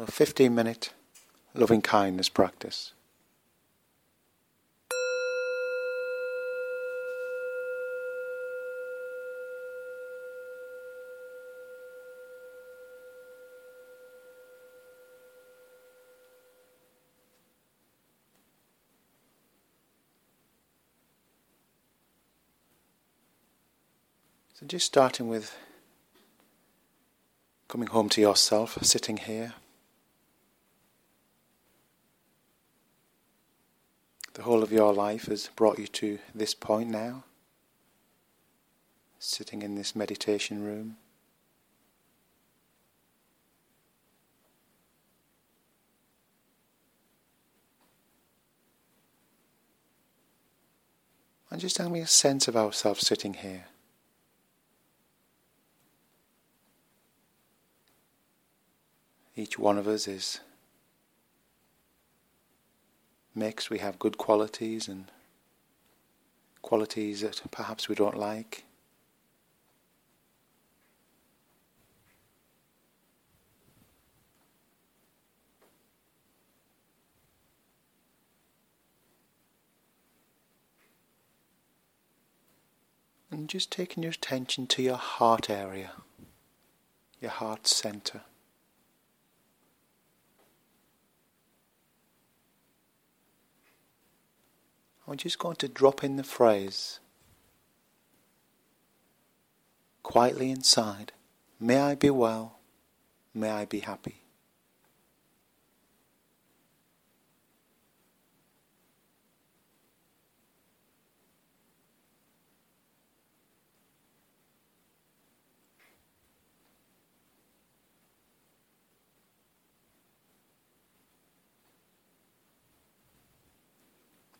A 15 minute loving kindness practice. So, just starting with coming home to yourself, sitting here. The whole of your life has brought you to this point now, sitting in this meditation room. And just having a sense of ourselves sitting here. Each one of us is mixed. We have good qualities and qualities that perhaps we don't like. And just taking your attention to your heart area, your heart center. I'm just going to drop in the phrase quietly inside May I be well, may I be happy.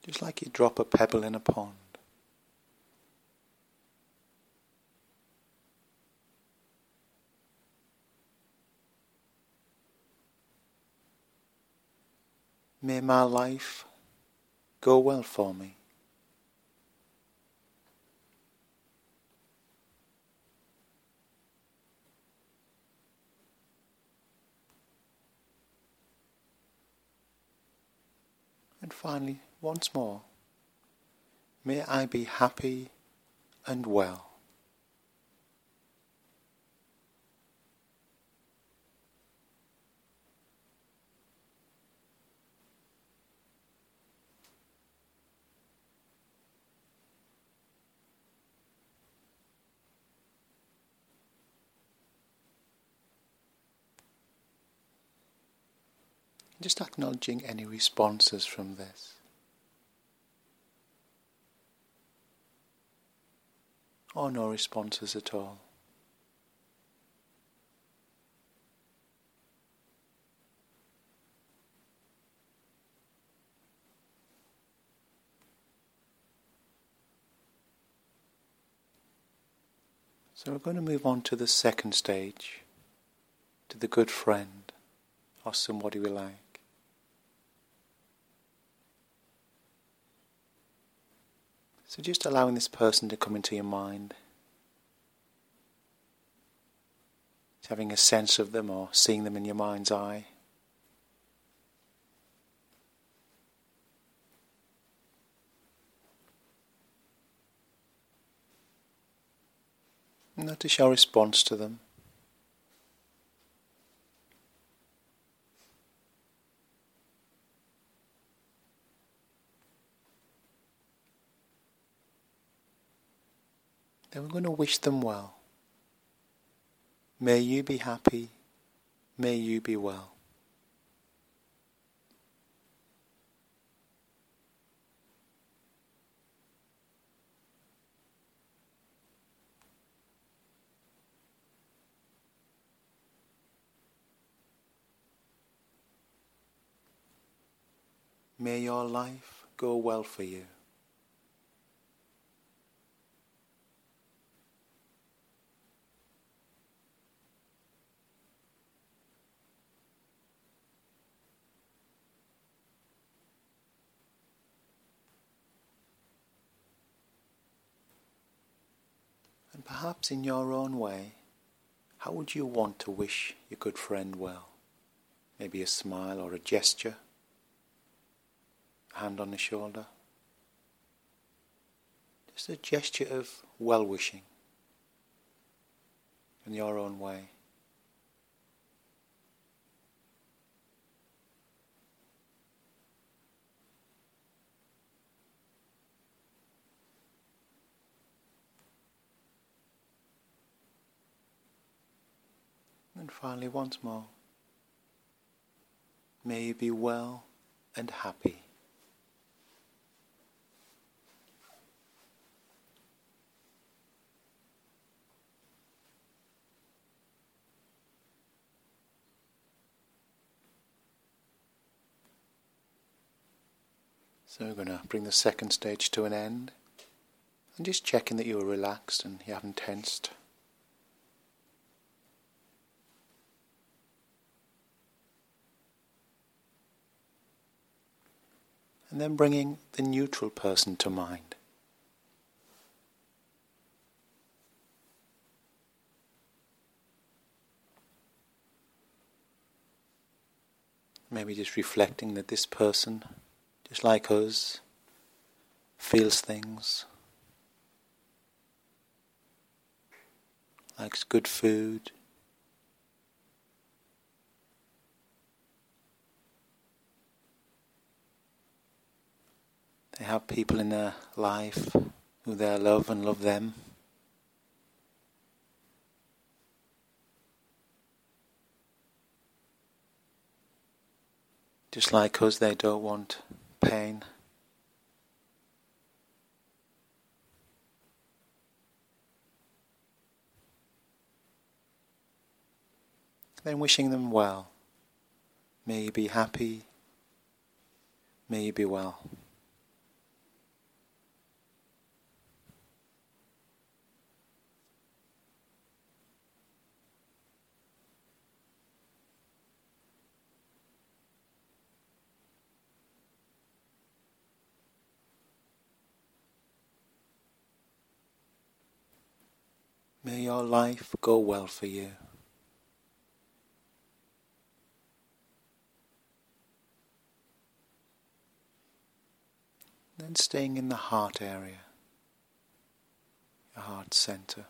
Just like you drop a pebble in a pond. May my life go well for me. And finally, once more, may I be happy and well. Just acknowledging any responses from this. Or no responses at all. So we're going to move on to the second stage, to the good friend or somebody we like. So just allowing this person to come into your mind. Just having a sense of them or seeing them in your mind's eye. Notice your response to them. Then to wish them well. May you be happy. May you be well. May your life go well for you. And perhaps in your own way, how would you want to wish your good friend well? maybe a smile or a gesture, a hand on the shoulder. Just a gesture of well wishing in your own way. And finally, once more, may you be well and happy. So we're going to bring the second stage to an end and just checking that you're relaxed and you haven't tensed. And then bringing the neutral person to mind. Maybe just reflecting that this person, just like us, feels things, likes good food, They have people in their life who they love and love them. Just like us, they don't want pain. Then wishing them well. May you be happy. May you be well. May your life go well for you. Then staying in the heart area, your heart center.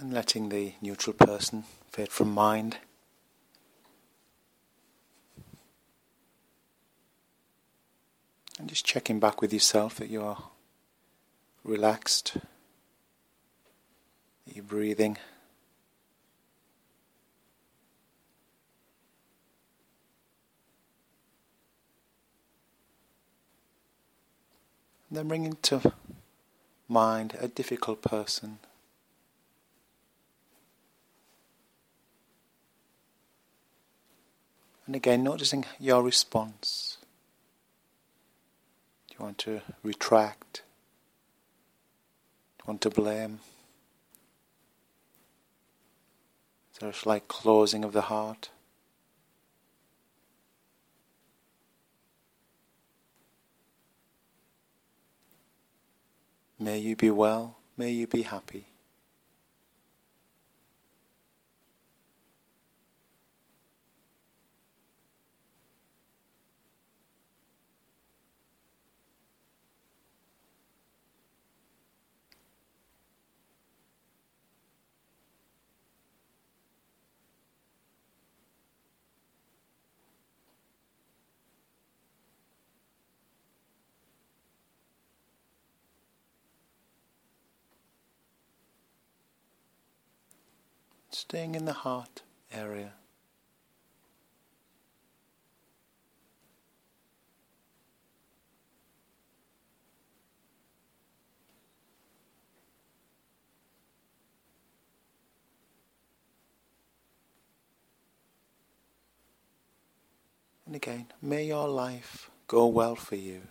And letting the neutral person fade from mind. And just checking back with yourself that you are relaxed, that you're breathing. And then bringing to mind a difficult person And again, noticing your response. Do you want to retract? Do you want to blame? Is there a slight closing of the heart? May you be well, may you be happy. Staying in the heart area. And again, may your life go well for you.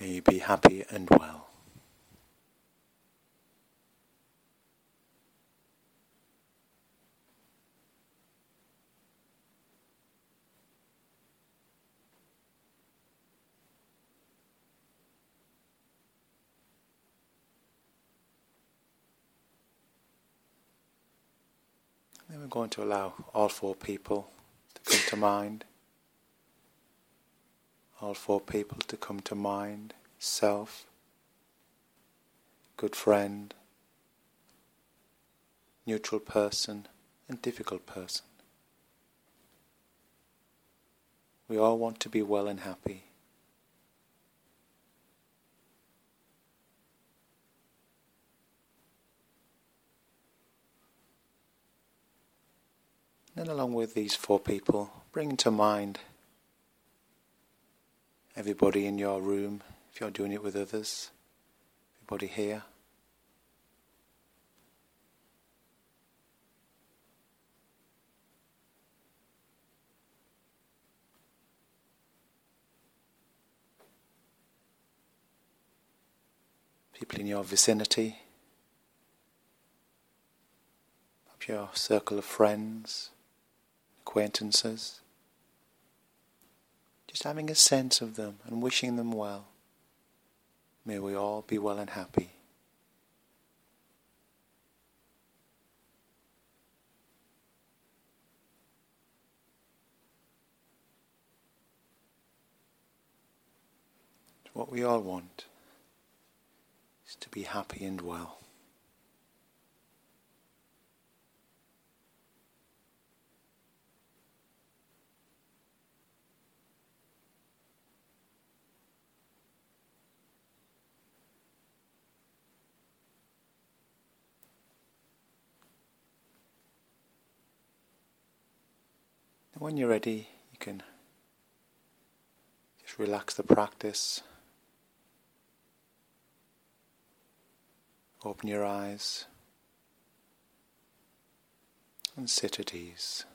May you be happy and well. Then we're going to allow all four people to come to mind. All four people to come to mind self, good friend, neutral person, and difficult person. We all want to be well and happy. And along with these four people, bring to mind everybody in your room, if you're doing it with others, everybody here. People in your vicinity, of your circle of friends acquaintances. Just having a sense of them and wishing them well. May we all be well and happy. What we all want is to be happy and well. When you're ready, you can just relax the practice. Open your eyes and sit at ease.